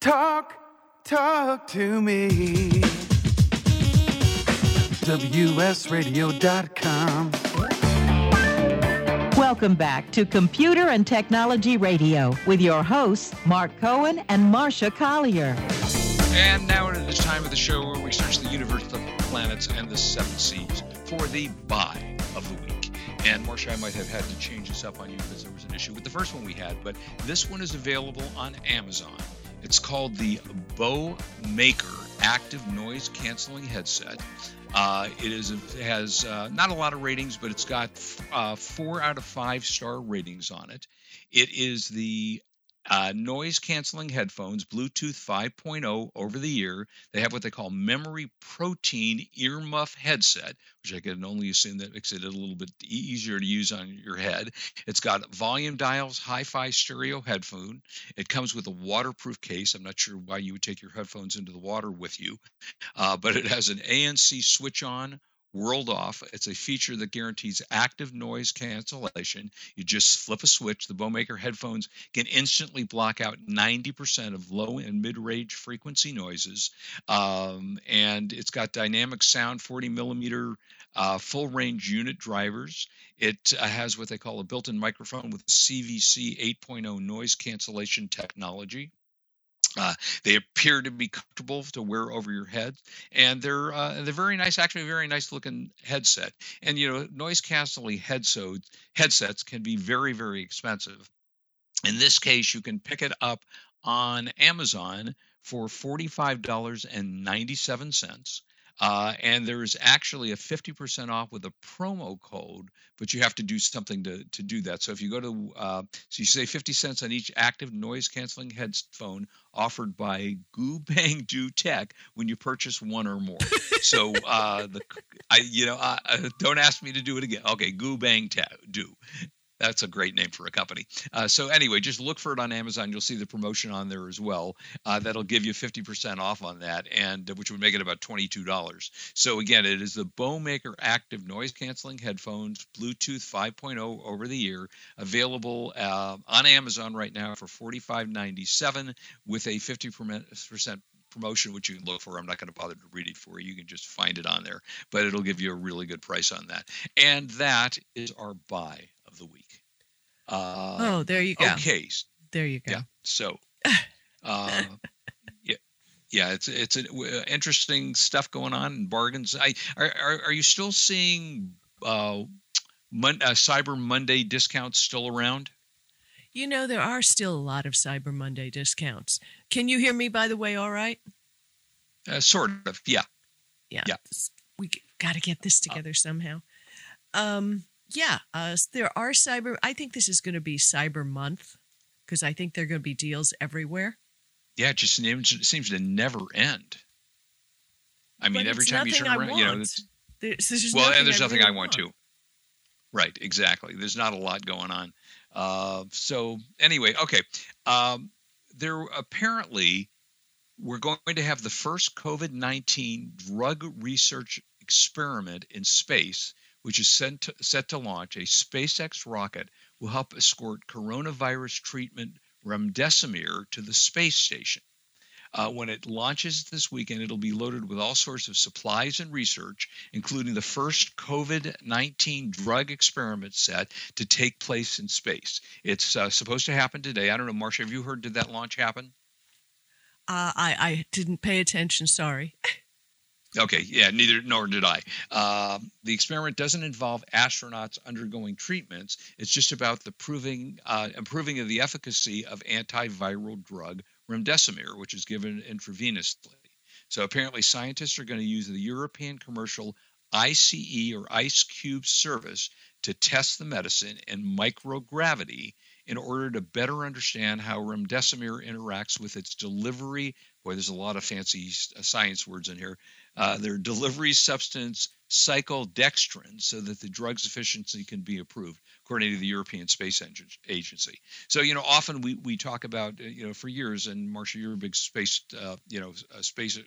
Talk, talk to me. WSRadio.com. Welcome back to Computer and Technology Radio with your hosts, Mark Cohen and Marsha Collier. And now it is time of the show where we search the universe, the planets, and the seven seas for the buy of the week. And Marsha, I might have had to change this up on you because there was an issue with the first one we had, but this one is available on Amazon. It's called the Bow Maker Active Noise Canceling Headset. Uh, it is it has uh, not a lot of ratings, but it's got uh, four out of five star ratings on it. It is the uh, noise canceling headphones, Bluetooth 5.0 over the ear. They have what they call memory protein earmuff headset, which I can only assume that makes it a little bit easier to use on your head. It's got volume dials, hi fi stereo headphone. It comes with a waterproof case. I'm not sure why you would take your headphones into the water with you, uh, but it has an ANC switch on World Off. It's a feature that guarantees active noise cancellation. You just flip a switch. The Bowmaker headphones can instantly block out 90% of low and mid range frequency noises. Um, and it's got dynamic sound, 40 millimeter uh, full range unit drivers. It uh, has what they call a built in microphone with CVC 8.0 noise cancellation technology. Uh, they appear to be comfortable to wear over your head, and they're uh, they're very nice, actually very nice looking headset. And you know, noise canceling headsets headsets can be very very expensive. In this case, you can pick it up on Amazon for forty five dollars and ninety seven cents. Uh, and there's actually a 50% off with a promo code, but you have to do something to, to do that. So if you go to, uh, so you say 50 cents on each active noise canceling headphone offered by Goo Bang Do Tech when you purchase one or more. so uh, the, I, you know, uh, don't ask me to do it again. Okay, Goo Bang Do. That's a great name for a company. Uh, so anyway, just look for it on Amazon. You'll see the promotion on there as well. Uh, that'll give you 50% off on that, and uh, which would make it about $22. So again, it is the Bowmaker Active Noise Canceling Headphones, Bluetooth 5.0 over the ear, available uh, on Amazon right now for $45.97 with a 50% promotion, which you can look for. I'm not going to bother to read it for you. You can just find it on there, but it'll give you a really good price on that. And that is our buy. Uh, oh, there you go. Okay. There you go. Yeah. So, uh, yeah, yeah, it's it's an, uh, interesting stuff going on and bargains. I are are, are you still seeing uh, Mon- uh, Cyber Monday discounts still around? You know, there are still a lot of Cyber Monday discounts. Can you hear me, by the way, all right? Uh, sort of, yeah. Yeah. Yeah. We got to get this together somehow. Um, yeah, uh, there are cyber. I think this is going to be Cyber Month because I think there are going to be deals everywhere. Yeah, it just seems to never end. I mean, every time you turn around, you know, there's, well, and there's I nothing really I want to. Right, exactly. There's not a lot going on. Uh, so anyway, okay. Um, there apparently we're going to have the first COVID 19 drug research experiment in space which is set to, set to launch, a SpaceX rocket will help escort coronavirus treatment remdesivir to the space station. Uh, when it launches this weekend, it'll be loaded with all sorts of supplies and research, including the first COVID 19 drug experiment set to take place in space. It's uh, supposed to happen today. I don't know, Marsha, have you heard, did that launch happen? Uh, I, I didn't pay attention, sorry. Okay, yeah, neither nor did I. Uh, the experiment doesn't involve astronauts undergoing treatments. It's just about the proving uh, improving of the efficacy of antiviral drug remdesivir, which is given intravenously. So apparently, scientists are going to use the European commercial ICE or Ice Cube service to test the medicine in microgravity in order to better understand how remdesivir interacts with its delivery. Boy, there's a lot of fancy uh, science words in here uh, their delivery substance cyclodextrin so that the drug's efficiency can be improved according to the european space agency so you know often we, we talk about uh, you know for years and marsha you're a big space uh, you know space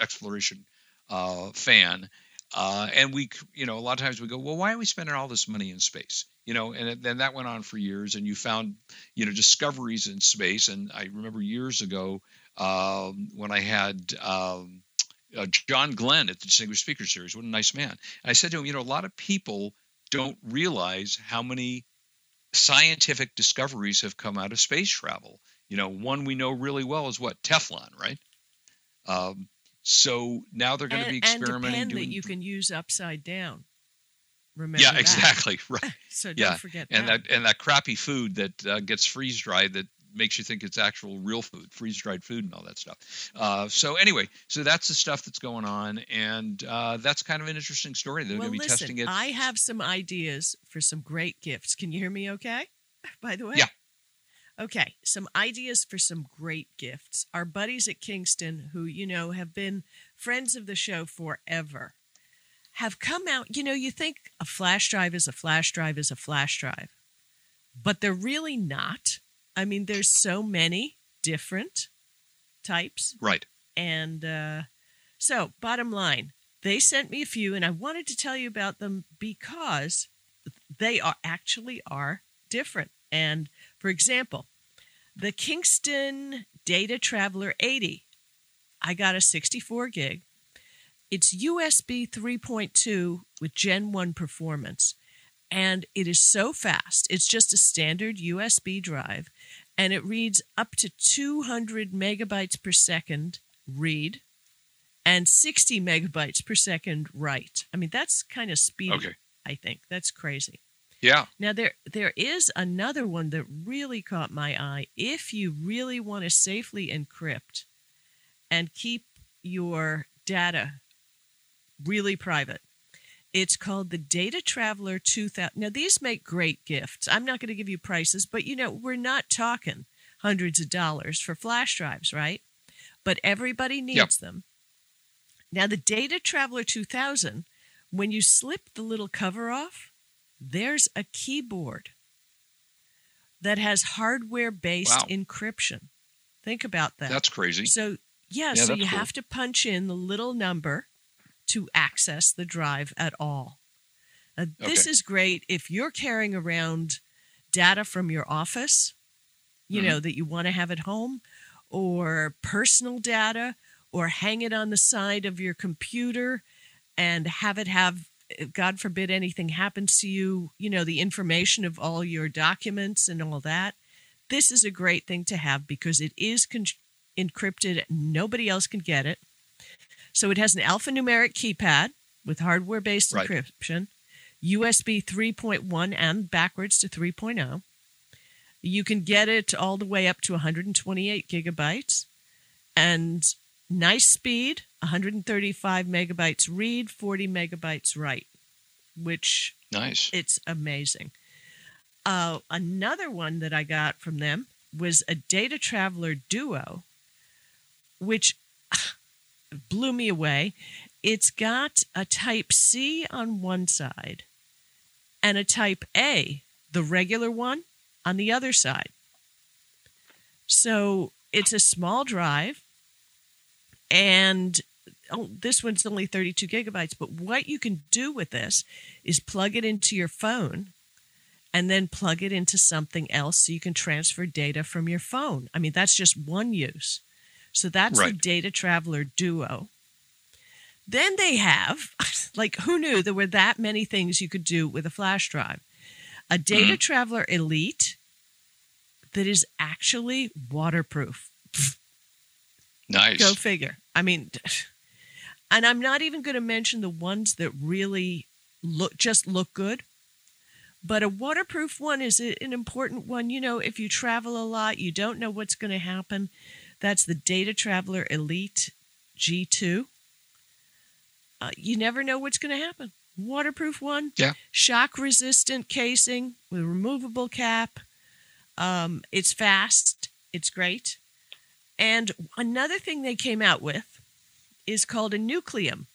exploration uh, fan uh, and we you know a lot of times we go well why are we spending all this money in space you know, and then that went on for years, and you found, you know, discoveries in space. And I remember years ago um, when I had um, uh, John Glenn at the Distinguished Speaker Series. What a nice man! And I said to him, you know, a lot of people don't realize how many scientific discoveries have come out of space travel. You know, one we know really well is what Teflon, right? Um, so now they're going to be experimenting. And a pen doing, that you can use upside down. Remember yeah, that. exactly. Right. so don't yeah. forget and that. that and that crappy food that uh, gets freeze dried that makes you think it's actual real food, freeze dried food, and all that stuff. Uh, so anyway, so that's the stuff that's going on, and uh, that's kind of an interesting story. They're well, going to be listen, testing it. I have some ideas for some great gifts. Can you hear me okay? By the way? Yeah. Okay, some ideas for some great gifts. Our buddies at Kingston, who, you know, have been friends of the show forever, have come out. You know, you think a flash drive is a flash drive is a flash drive, but they're really not. I mean, there's so many different types. right. And uh, so, bottom line, they sent me a few, and I wanted to tell you about them because they are actually are different. And for example, the Kingston Data Traveler 80, I got a 64 gig. It's USB 3.2 with Gen 1 performance. And it is so fast. It's just a standard USB drive. And it reads up to 200 megabytes per second read and 60 megabytes per second write. I mean, that's kind of speedy, Okay. I think. That's crazy. Yeah. Now there there is another one that really caught my eye. If you really want to safely encrypt and keep your data really private, it's called the Data Traveler 2000. Now these make great gifts. I'm not going to give you prices, but you know, we're not talking hundreds of dollars for flash drives, right? But everybody needs Yep. them. Now the Data Traveler 2000, when you slip the little cover off, there's a keyboard that has hardware based Wow. encryption. Think about that. That's crazy. so, yeah, Yeah, so you cool. have to punch in the little number to access the drive at all. Now, this Okay. is great if you're carrying around data from your office, you Mm-hmm. know, that you want to have at home, or personal data, or hang it on the side of your computer and have it have God forbid anything happens to you, you know, the information of all your documents and all that. This is a great thing to have because it is con- encrypted. Nobody else can get it. So it has an alphanumeric keypad with hardware based Right. encryption, USB 3.1 and backwards to 3.0. You can get it all the way up to 128 gigabytes and nice speed 135 megabytes read 40 megabytes write which nice. it's amazing uh, another one that i got from them was a data traveler duo which blew me away it's got a type c on one side and a type a the regular one on the other side so it's a small drive and oh, this one's only 32 gigabytes. But what you can do with this is plug it into your phone and then plug it into something else so you can transfer data from your phone. I mean, that's just one use. So that's the Data Traveler Duo. Then they have, like, who knew there were that many things you could do with a flash drive? A Data mm-hmm. Traveler Elite that is actually waterproof. Nice. Go figure. I mean, and I'm not even going to mention the ones that really look just look good. But a waterproof one is an important one. You know, if you travel a lot, you don't know what's going to happen. That's the Data Traveler Elite G2. Uh, you never know what's going to happen. Waterproof one. Yeah. Shock resistant casing with removable cap. Um, it's fast. It's great. And another thing they came out with is called a nucleum.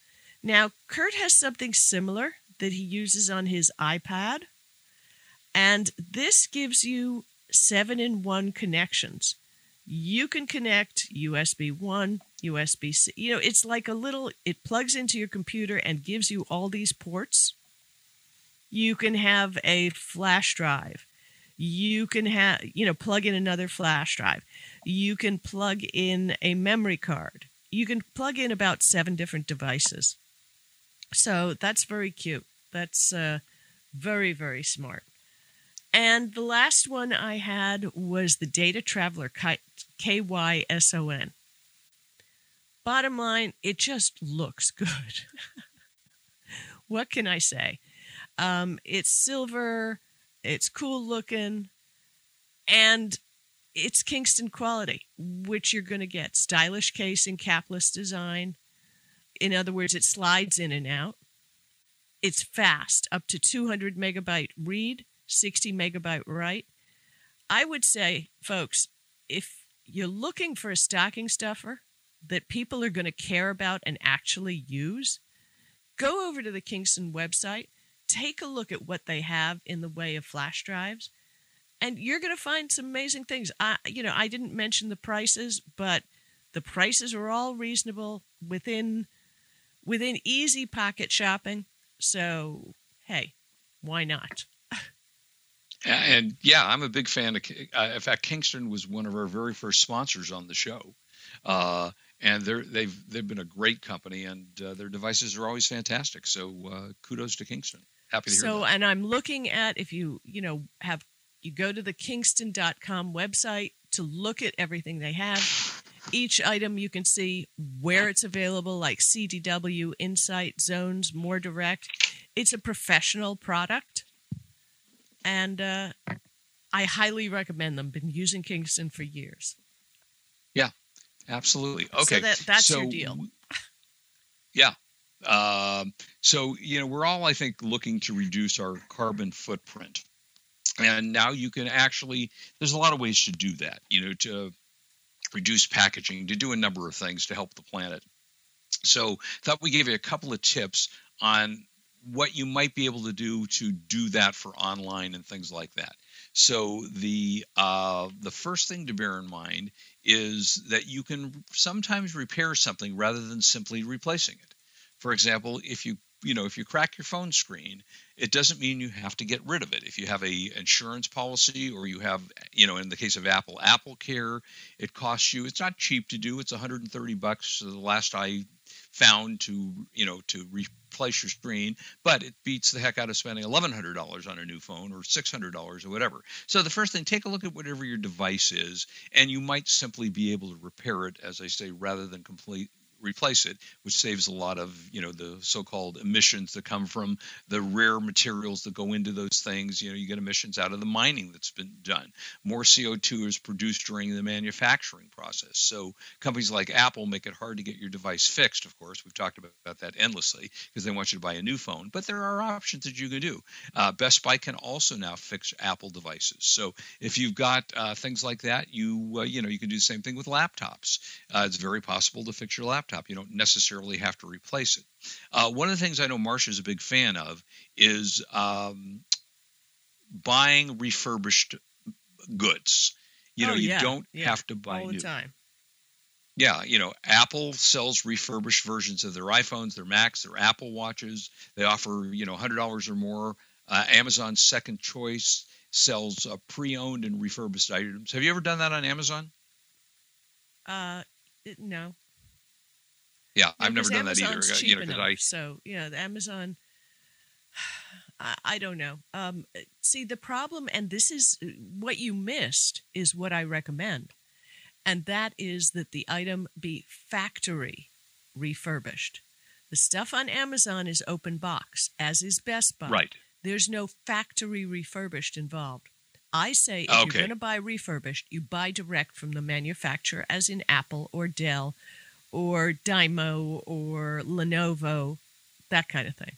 Now, Kurt has something similar that he uses on his iPad. And this gives you seven in one connections. You can connect USB 1, USB C. You know, it's like a little, it plugs into your computer and gives you all these ports. You can have a flash drive. You can have, you know, plug in another flash drive. You can plug in a memory card. You can plug in about seven different devices. So that's very cute. That's uh, very, very smart. And the last one I had was the Data Traveler KYSON. Bottom line, it just looks good. what can I say? Um, it's silver, it's cool looking, and it's Kingston quality, which you're going to get. Stylish case and capless design. In other words, it slides in and out. It's fast, up to 200 megabyte read, 60 megabyte write. I would say, folks, if you're looking for a stocking stuffer that people are going to care about and actually use, go over to the Kingston website, take a look at what they have in the way of flash drives, and you're going to find some amazing things. I, you know, I didn't mention the prices, but the prices are all reasonable within within easy pocket shopping. So, hey, why not? And yeah, I'm a big fan of. Uh, in fact, Kingston was one of our very first sponsors on the show, uh, and they're, they've they've been a great company, and uh, their devices are always fantastic. So uh, kudos to Kingston. Happy to hear so, and I'm looking at if you you know have you go to the Kingston.com website to look at everything they have. Each item you can see where it's available, like CDW, Insight, Zones, More Direct. It's a professional product, and uh, I highly recommend them. Been using Kingston for years. Yeah, absolutely. Okay, so that, that's so, your deal. Yeah. Um, so you know, we're all, I think, looking to reduce our carbon footprint, and now you can actually. There's a lot of ways to do that. You know, to reduce packaging, to do a number of things to help the planet. So, thought we gave you a couple of tips on what you might be able to do to do that for online and things like that. So the uh, the first thing to bear in mind is that you can sometimes repair something rather than simply replacing it. For example, if you you know if you crack your phone screen it doesn't mean you have to get rid of it if you have a insurance policy or you have you know in the case of apple apple care it costs you it's not cheap to do it's 130 bucks the last i found to you know to replace your screen but it beats the heck out of spending $1100 on a new phone or $600 or whatever. So the first thing take a look at whatever your device is and you might simply be able to repair it as i say rather than complete replace it, which saves a lot of you know the so-called emissions that come from the rare materials that go into those things. You know, you get emissions out of the mining that's been done. More CO2 is produced during the manufacturing process. So companies like Apple make it hard to get your device fixed. Of course, we've talked about that endlessly because they want you to buy a new phone. But there are options that you can do. Uh, Best Buy can also now fix Apple devices. So if you've got uh, things like that, you uh, you know you can do the same thing with laptops. Uh, it's very possible to fix your laptop laptop. You don't necessarily have to replace it. Uh, one of the things I know Marsha is a big fan of is um, buying refurbished goods. You know, oh, you don't yeah, have to buy all the new. time. Yeah, you know, Apple sells refurbished versions of their iPhones, their Macs, their Apple Watches. They offer, you know, hundred dollars or more. Uh, Amazon's Second Choice sells uh, pre-owned and refurbished items. Have you ever done that on Amazon? Uh, no. Yeah, I've never done that either. Amazon's uh, You know, enough, I So yeah, the Amazon. I, I don't know. Um, see, the problem, and this is uh, what you missed, is what I recommend, and that is that the item be factory refurbished. The stuff on Amazon is open box, as is Best Buy. right. There's no factory refurbished involved. I say if Okay. you're going to buy refurbished, you buy direct from the manufacturer, as in Apple or Dell or Dymo or Lenovo, that kind of thing.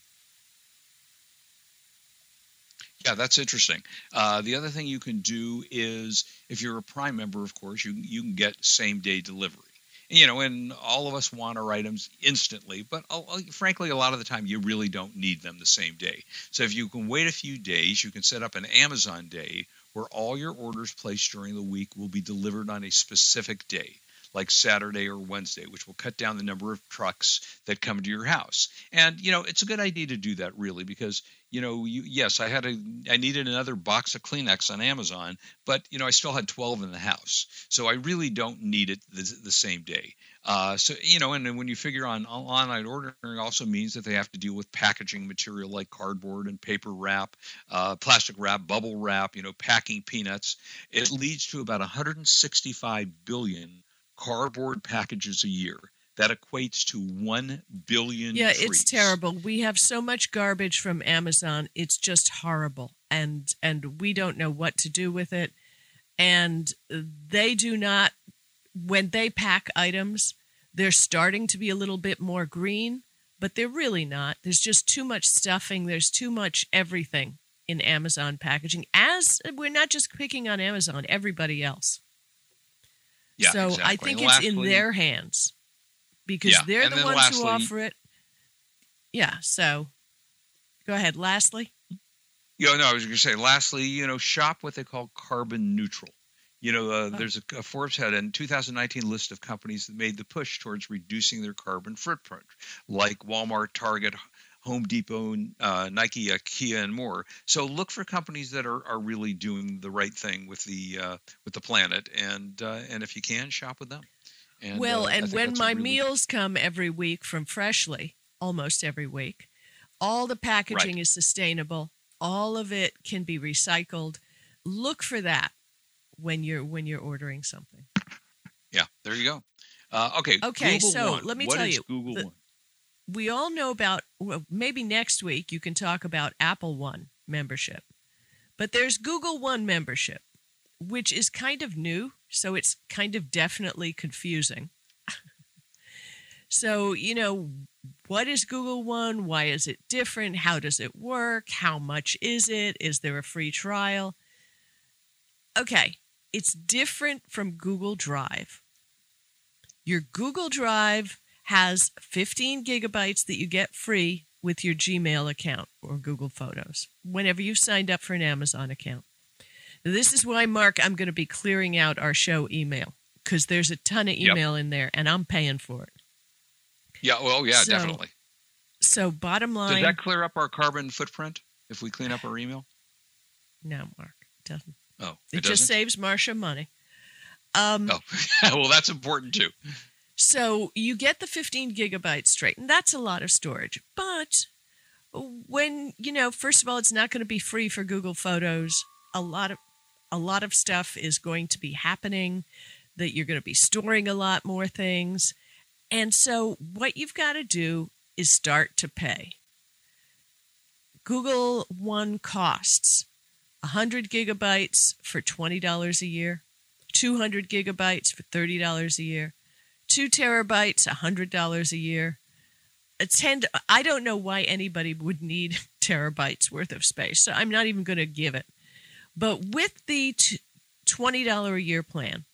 Yeah, that's interesting. Uh, the other thing you can do is, if you're a Prime member, of course, you you can get same day delivery. You know, and all of us want our items instantly, but uh, uh, frankly, a lot of the time you really don't need them the same day. So if you can wait a few days, you can set up an Amazon day where all your orders placed during the week will be delivered on a specific day like Saturday or Wednesday, which will cut down the number of trucks that come to your house. And you know, it's a good idea to do that really because you know, you, yes, I had a, I needed another box of Kleenex on Amazon, but you know, I still had 12 in the house, so I really don't need it the, the same day. Uh, so you know, and then when you figure on online ordering, also means that they have to deal with packaging material like cardboard and paper wrap, uh, plastic wrap, bubble wrap, you know, packing peanuts. It leads to about 165 billion cardboard packages a year. That equates to 1 billion yeah trees. it's terrible. We have so much garbage from amazon it's just horrible. And and we don't know what to do with it. And they do not when they pack items they're starting to be a little bit more green but they're really not. There's just too much stuffing. There's too much everything in amazon packaging as we're not just picking on amazon everybody else yeah, so exactly. i think And it's in their hands because Yeah, they're and the ones lastly- who offer it. Yeah, so go ahead. Lastly, You know, no, I was going to say, lastly, you know, shop what they call carbon neutral. You know, uh, Oh. there's a, a Forbes had a 2019 list of companies that made the push towards reducing their carbon footprint, like Walmart, Target, Home Depot, uh, Nike, Kia, and more. So look for companies that are, are really doing the right thing with the uh, with the planet, and uh, and if you can, shop with them. And, well, uh, and when my really- meals come every week from Freshly, almost every week, all the packaging Right. is sustainable. All of it can be recycled. Look for that when you're when you're ordering something. yeah, there you go. Uh, okay. Okay, Google so One. let me What tell is you, Google the- One. We all know about well, maybe next week you can talk about Apple One membership. But there's Google One membership, which is kind of new, so it's kind of definitely confusing. so, you know, what is Google One? Why is it different? How does it work? How much is it? Is there a free trial? Okay, it's different from Google Drive. Your Google Drive has 15 gigabytes that you get free with your Gmail account or Google Photos whenever you've signed up for an Amazon account. Now, this is why, Mark, I'm going to be clearing out our show email because there's a ton of Yep. email in there and I'm paying for it. Yeah. Well, yeah, So, definitely. So, bottom line. Does line, that clear up our carbon footprint if we clean up our email? no, Mark, it doesn't. Oh, It, it, just doesn't. saves Marsha money. Um, Oh, well, that's important too. So you get the 15 gigabytes straight, and that's a lot of storage. But when you know, first of all, it's not going to be free for Google Photos. A lot of a lot of stuff is going to be happening that you're going to be storing a lot more things. And so what you've got to do is start to pay. Google One costs 100 gigabytes for $20 a year, 200 gigabytes for $30 a year, two terabytes, $100 a year. A 10, I don't know why anybody would need terabytes worth of space, so I'm not even going to give it. But with the $20 a year plan,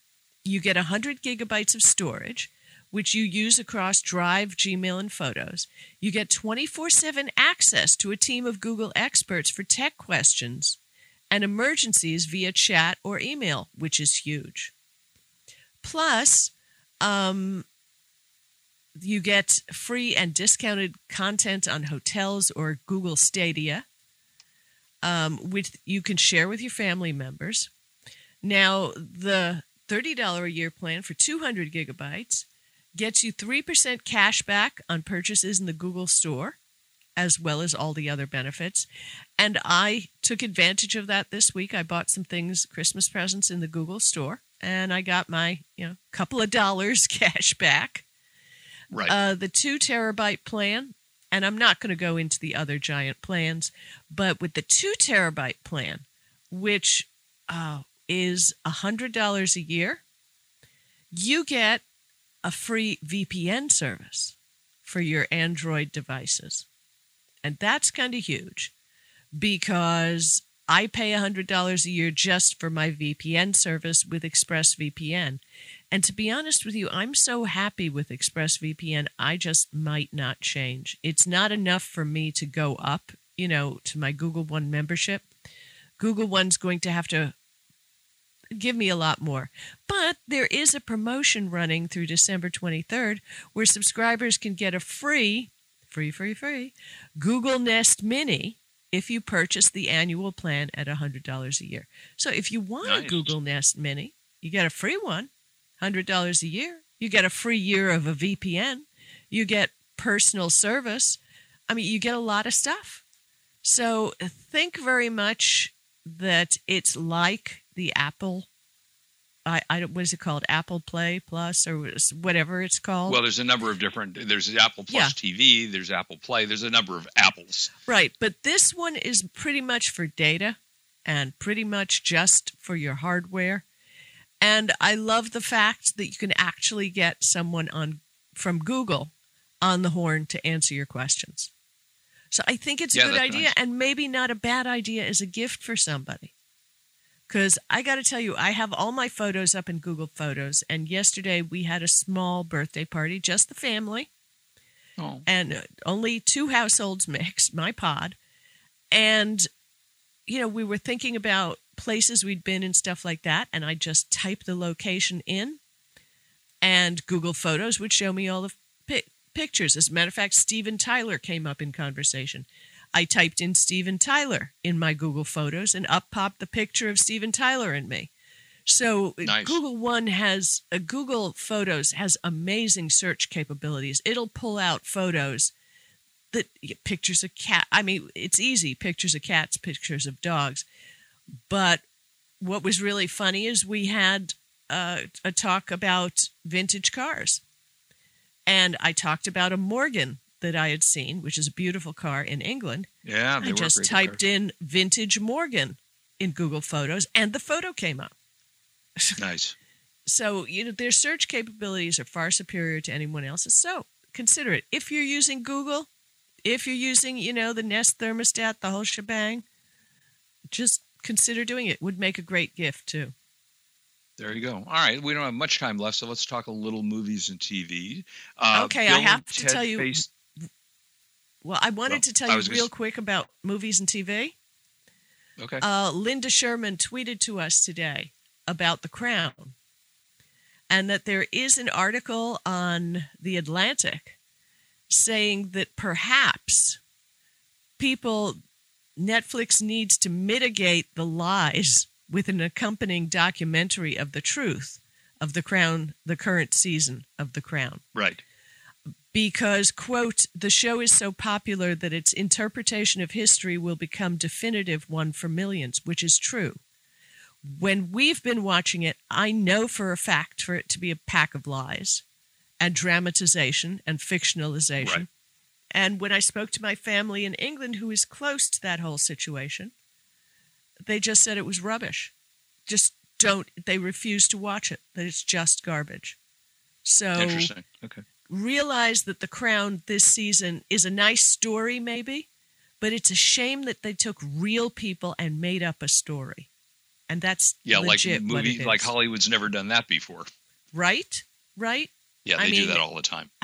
you get 100 gigabytes of storage, which you use across Drive, Gmail, and Photos. You get 24 7 access to a team of Google experts for tech questions and emergencies via chat or email, which is huge. Plus, um, you get free and discounted content on hotels or Google Stadia, um, which you can share with your family members. Now, the $30 a year plan for 200 gigabytes gets you 3% cash back on purchases in the Google Store, as well as all the other benefits. And I took advantage of that this week. I bought some things, Christmas presents in the Google Store, and I got my, you know, couple of dollars cash back. Right. Uh, the two terabyte plan, and I'm not going to go into the other giant plans, but with the two terabyte plan, which uh, is a $100 a year, you get a free VPN service for your Android devices. And that's kind of huge because I pay $100 a year just for my VPN service with ExpressVPN. And to be honest with you, I'm so happy with ExpressVPN, I just might not change. It's not enough for me to go up, you know, to my Google One membership. Google One's going to have to give me a lot more. But there is a promotion running through December 23rd where subscribers can get a free, free, free, free Google Nest Mini if you purchase the annual plan at $100 a year. So if you want a Google Nest Mini, you get a free one, $100 a year. You get a free year of a VPN. You get personal service. I mean, you get a lot of stuff. So think very much that it's like the Apple. I, I don't- what is it called? Apple Play Plus or whatever it's called. Well, there's a number of different. There's Apple Plus TV. There's Apple Play. There's a number of apples. Right, but this one is pretty much for data and pretty much just for your hardware. And I love the fact that you can actually get someone on from Google on the horn to answer your questions. So I think it's a Yeah, good idea nice. and maybe not a bad idea as a gift for somebody. Cuz I got to tell you I have all my photos up in Google Photos and yesterday we had a small birthday party just the family. Oh, and uh, only two households mixed my pod. And you know we were thinking about places we'd been and stuff like that and i just typed the location in and google photos would show me all the pi- pictures. As a matter of fact steven tyler came up in conversation i typed in steven tyler in my google photos and up popped the picture of steven tyler and me so Nice. Google One has uh, Google Photos has amazing search capabilities. It'll pull out photos that pictures of cat. I mean, it's easy pictures of cats, pictures of dogs. But what was really funny is we had uh, a talk about vintage cars, and I talked about a Morgan that I had seen, which is a beautiful car in England. yeah. They I just typed cars. in vintage Morgan in Google Photos, and the photo came up. Nice. So, you know, their search capabilities are far superior to anyone else's. So consider it. If you're using Google, if you're using, you know, the Nest thermostat, the whole shebang, just consider doing it. Would make a great gift too. There you go. All right, we don't have much time left, so let's talk a little movies and TV. Uh, Okay, I Bill and have to Ted tell you- Face- Well, I wanted Well, to tell you was gonna real quick about movies and TV. okay. Uh, Linda Sherman tweeted to us today about The Crown and that there is an article on The Atlantic saying that perhaps people, Netflix needs to mitigate the lies with an accompanying documentary of the truth of The Crown, the current season of The Crown right. Because quote the show is so popular that its interpretation of history will become definitive one for millions which is true when we've been watching it i know for a fact for it to be a pack of lies and dramatization and fictionalization Right. and when i spoke to my family in england who is close to that whole situation they just said it was rubbish just don't they refuse to watch it that it's just garbage so Interesting. Okay. Realize that The Crown this season is a nice story, maybe, but it's a shame that they took real people and made up a story. And that's Yeah, like movie, like. Hollywood's never done that before. right? Right? Yeah, I they do that all the time.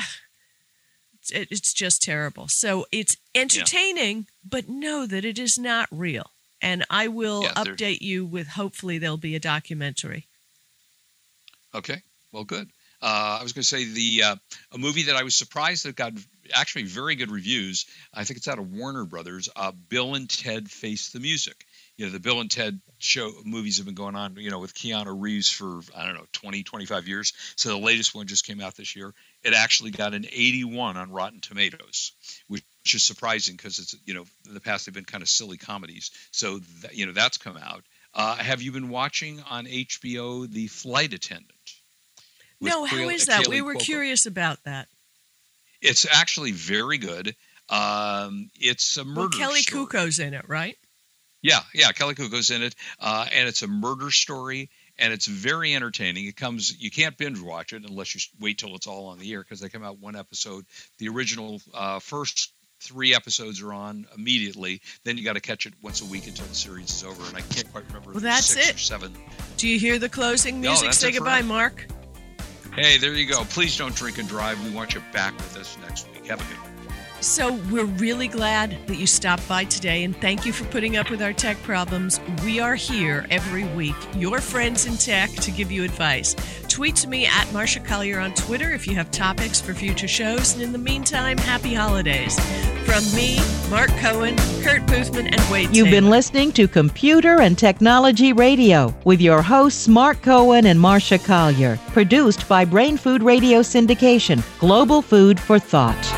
It's, it- it's just terrible. So it's entertaining, but know that it is not real. And I will Yeah, update you with hopefully there'll be a documentary. Okay. Well, good. Uh, I was going to say the uh, a movie that I was surprised that got actually very good reviews. I think it's out of Warner Brothers. Uh, Bill and Ted Face the Music. You know, the Bill and Ted show movies have been going on, you know, with Keanu Reeves for I don't know 20, 25 years. So the latest one just came out this year. It actually got an 81 on Rotten Tomatoes, which is surprising because it's you know in the past they've been kind of silly comedies. So that, you know that's come out. Uh, have you been watching on HBO The Flight Attendant? No, how is that? We were Cuoco? curious about that. It's actually very good. Um, it's a murder. Well, Kelly story. Cuoco's in it, right? Yeah, yeah, Kelly Cuoco's in it, uh, and it's a murder story, and it's very entertaining. It comes, you can't binge watch it unless you wait till it's all on the air because they come out one episode. The original uh, first three episodes are on immediately. Then you got to catch it once a week until the series is over, and I can't quite remember. Well, that's it. seven. Do you hear the closing music? that's Say goodbye. Mark. Hey, there you go. Please don't drink and drive. We want you back with us next week. Have a good one. So, we're really glad that you stopped by today and thank you for putting up with our tech problems. We are here every week, your friends in tech, to give you advice. Tweet to me at Marsha Collier on Twitter if you have topics for future shows. And in the meantime, happy holidays. From me, Mark Cohen, Kurt Boothman, and Wade You've been listening to Computer and Technology Radio with your hosts Mark Cohen and Marsha Collier, produced by Brain Food Radio Syndication, Global Food for Thought.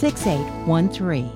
6813.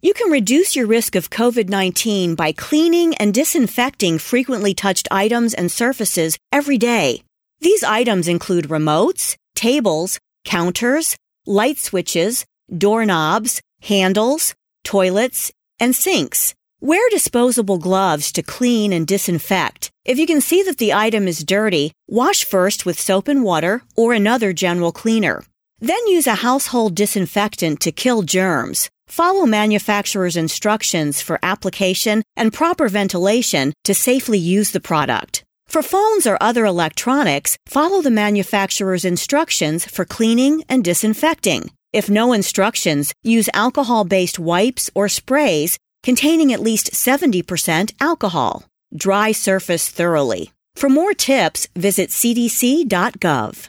You can reduce your risk of COVID 19 by cleaning and disinfecting frequently touched items and surfaces every day. These items include remotes, tables, counters, light switches, doorknobs, handles, toilets, and sinks. Wear disposable gloves to clean and disinfect. If you can see that the item is dirty, wash first with soap and water or another general cleaner. Then use a household disinfectant to kill germs. Follow manufacturer's instructions for application and proper ventilation to safely use the product. For phones or other electronics, follow the manufacturer's instructions for cleaning and disinfecting. If no instructions, use alcohol based wipes or sprays containing at least 70% alcohol. Dry surface thoroughly. For more tips, visit cdc.gov.